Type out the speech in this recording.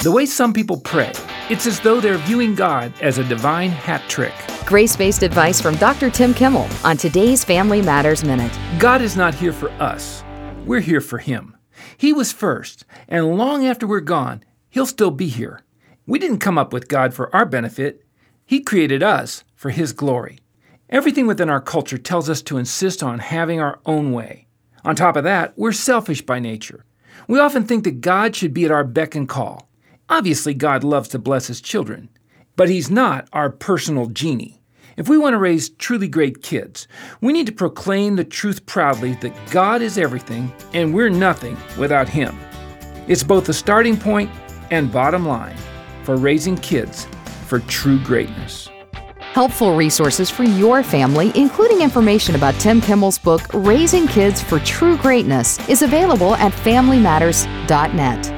The way some people pray, it's as though they're viewing God as a divine hat trick. Grace based advice from Dr. Tim Kimmel on today's Family Matters Minute. God is not here for us, we're here for Him. He was first, and long after we're gone, He'll still be here. We didn't come up with God for our benefit, He created us for His glory. Everything within our culture tells us to insist on having our own way. On top of that, we're selfish by nature. We often think that God should be at our beck and call. Obviously, God loves to bless His children, but He's not our personal genie. If we want to raise truly great kids, we need to proclaim the truth proudly that God is everything and we're nothing without Him. It's both the starting point and bottom line for raising kids for true greatness. Helpful resources for your family, including information about Tim Kimmel's book, Raising Kids for True Greatness, is available at FamilyMatters.net.